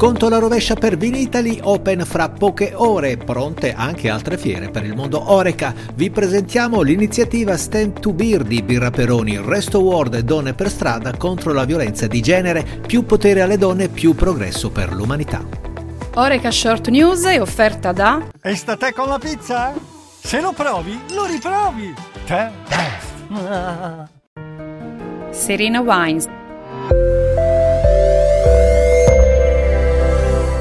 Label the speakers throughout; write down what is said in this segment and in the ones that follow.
Speaker 1: Conto la rovescia per Vinitali, open fra poche ore, pronte anche altre fiere per il mondo Oreca. Vi presentiamo l'iniziativa Stand to Beer di Birra Peroni, Resto World e Donne per strada contro la violenza di genere, più potere alle donne, più progresso per l'umanità.
Speaker 2: Oreca Short News è offerta da...
Speaker 3: E sta te con la pizza? Se lo provi, lo riprovi! Te best!
Speaker 2: Serena Wines.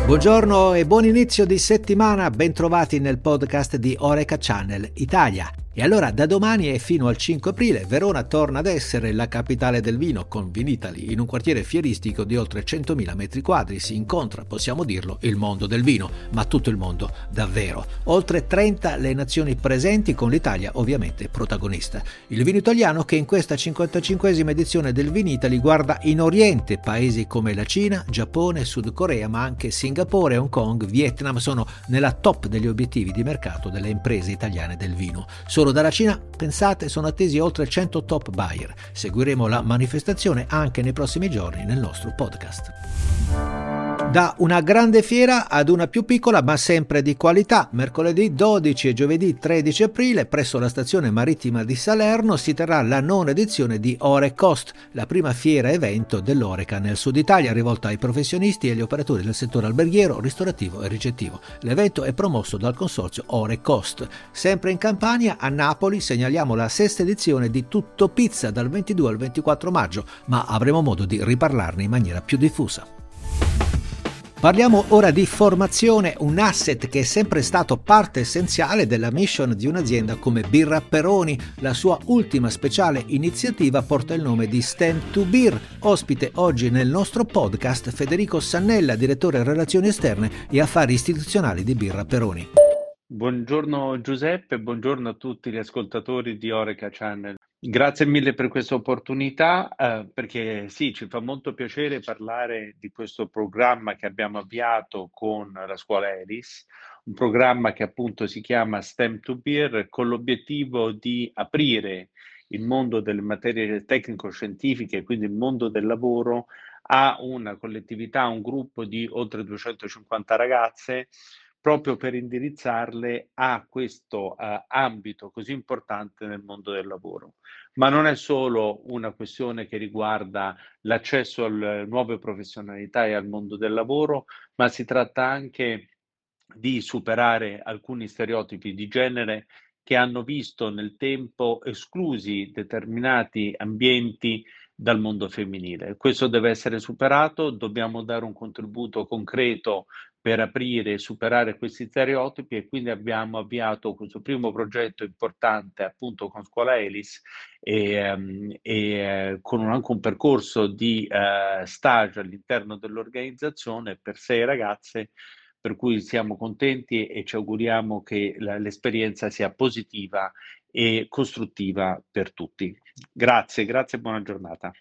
Speaker 1: Buongiorno e buon inizio di settimana, bentrovati nel podcast di Oreca Channel Italia. E allora da domani e fino al 5 aprile Verona torna ad essere la capitale del vino con Vinitali. In un quartiere fieristico di oltre 100.000 metri quadri si incontra, possiamo dirlo, il mondo del vino, ma tutto il mondo davvero. Oltre 30 le nazioni presenti con l'Italia ovviamente protagonista. Il vino italiano che in questa 55esima edizione del Vinitali guarda in Oriente paesi come la Cina, Giappone, Sud Corea, ma anche Singapore, Hong Kong, Vietnam sono nella top degli obiettivi di mercato delle imprese italiane del vino. Solo Solo dalla Cina, pensate, sono attesi oltre 100 top buyer. Seguiremo la manifestazione anche nei prossimi giorni nel nostro podcast. Da una grande fiera ad una più piccola ma sempre di qualità, mercoledì 12 e giovedì 13 aprile presso la stazione marittima di Salerno si terrà la nona edizione di Ore Cost, la prima fiera evento dell'Oreca nel sud Italia rivolta ai professionisti e agli operatori del settore alberghiero, ristorativo e ricettivo. L'evento è promosso dal consorzio Ore Cost. Sempre in Campania, a Napoli, segnaliamo la sesta edizione di Tutto Pizza dal 22 al 24 maggio, ma avremo modo di riparlarne in maniera più diffusa. Parliamo ora di formazione, un asset che è sempre stato parte essenziale della mission di un'azienda come Birra Peroni. La sua ultima speciale iniziativa porta il nome di Stand to Beer. Ospite oggi nel nostro podcast Federico Sannella, direttore relazioni esterne e affari istituzionali di Birra Peroni.
Speaker 4: Buongiorno Giuseppe, buongiorno a tutti gli ascoltatori di Oreca Channel. Grazie mille per questa opportunità, eh, perché sì, ci fa molto piacere parlare di questo programma che abbiamo avviato con la scuola Elis, un programma che appunto si chiama STEM to Beer con l'obiettivo di aprire il mondo delle materie tecnico-scientifiche, quindi il mondo del lavoro, a una collettività, un gruppo di oltre 250 ragazze proprio per indirizzarle a questo uh, ambito così importante nel mondo del lavoro. Ma non è solo una questione che riguarda l'accesso alle nuove professionalità e al mondo del lavoro, ma si tratta anche di superare alcuni stereotipi di genere che hanno visto nel tempo esclusi determinati ambienti dal mondo femminile. Questo deve essere superato, dobbiamo dare un contributo concreto per aprire e superare questi stereotipi e quindi abbiamo avviato questo primo progetto importante appunto con Scuola Elis e, um, e uh, con un, anche un percorso di uh, stage all'interno dell'organizzazione per sei ragazze per cui siamo contenti e ci auguriamo che la, l'esperienza sia positiva e costruttiva per tutti. Grazie, grazie e buona giornata.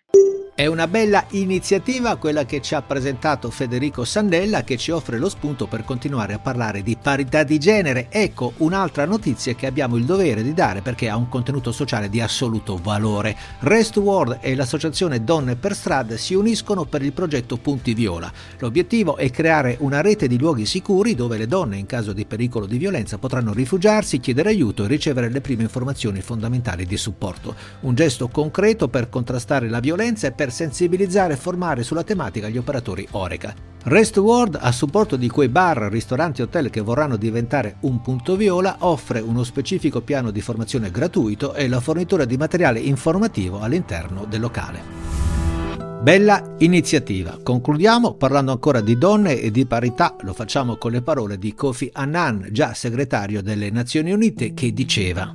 Speaker 1: È una bella iniziativa quella che ci ha presentato Federico Sandella che ci offre lo spunto per continuare a parlare di parità di genere. Ecco un'altra notizia che abbiamo il dovere di dare perché ha un contenuto sociale di assoluto valore. Rest World e l'associazione Donne per Strada si uniscono per il progetto Punti Viola. L'obiettivo è creare una rete di luoghi sicuri dove le donne in caso di pericolo di violenza potranno rifugiarsi, chiedere aiuto e ricevere le prime informazioni fondamentali di supporto. Un gesto concreto per contrastare la violenza e per per sensibilizzare e formare sulla tematica gli operatori Oreca. Rest World, a supporto di quei bar, ristoranti e hotel che vorranno diventare un punto viola, offre uno specifico piano di formazione gratuito e la fornitura di materiale informativo all'interno del locale. Bella iniziativa. Concludiamo parlando ancora di donne e di parità. Lo facciamo con le parole di Kofi Annan, già segretario delle Nazioni Unite, che diceva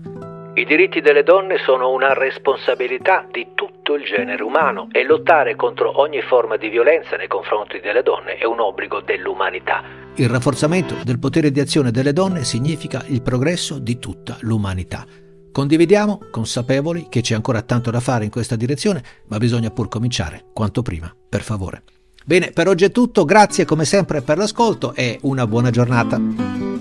Speaker 5: i diritti delle donne sono una responsabilità di tutto il genere umano e lottare contro ogni forma di violenza nei confronti delle donne è un obbligo dell'umanità.
Speaker 1: Il rafforzamento del potere di azione delle donne significa il progresso di tutta l'umanità. Condividiamo, consapevoli che c'è ancora tanto da fare in questa direzione, ma bisogna pur cominciare quanto prima, per favore. Bene, per oggi è tutto, grazie come sempre per l'ascolto e una buona giornata.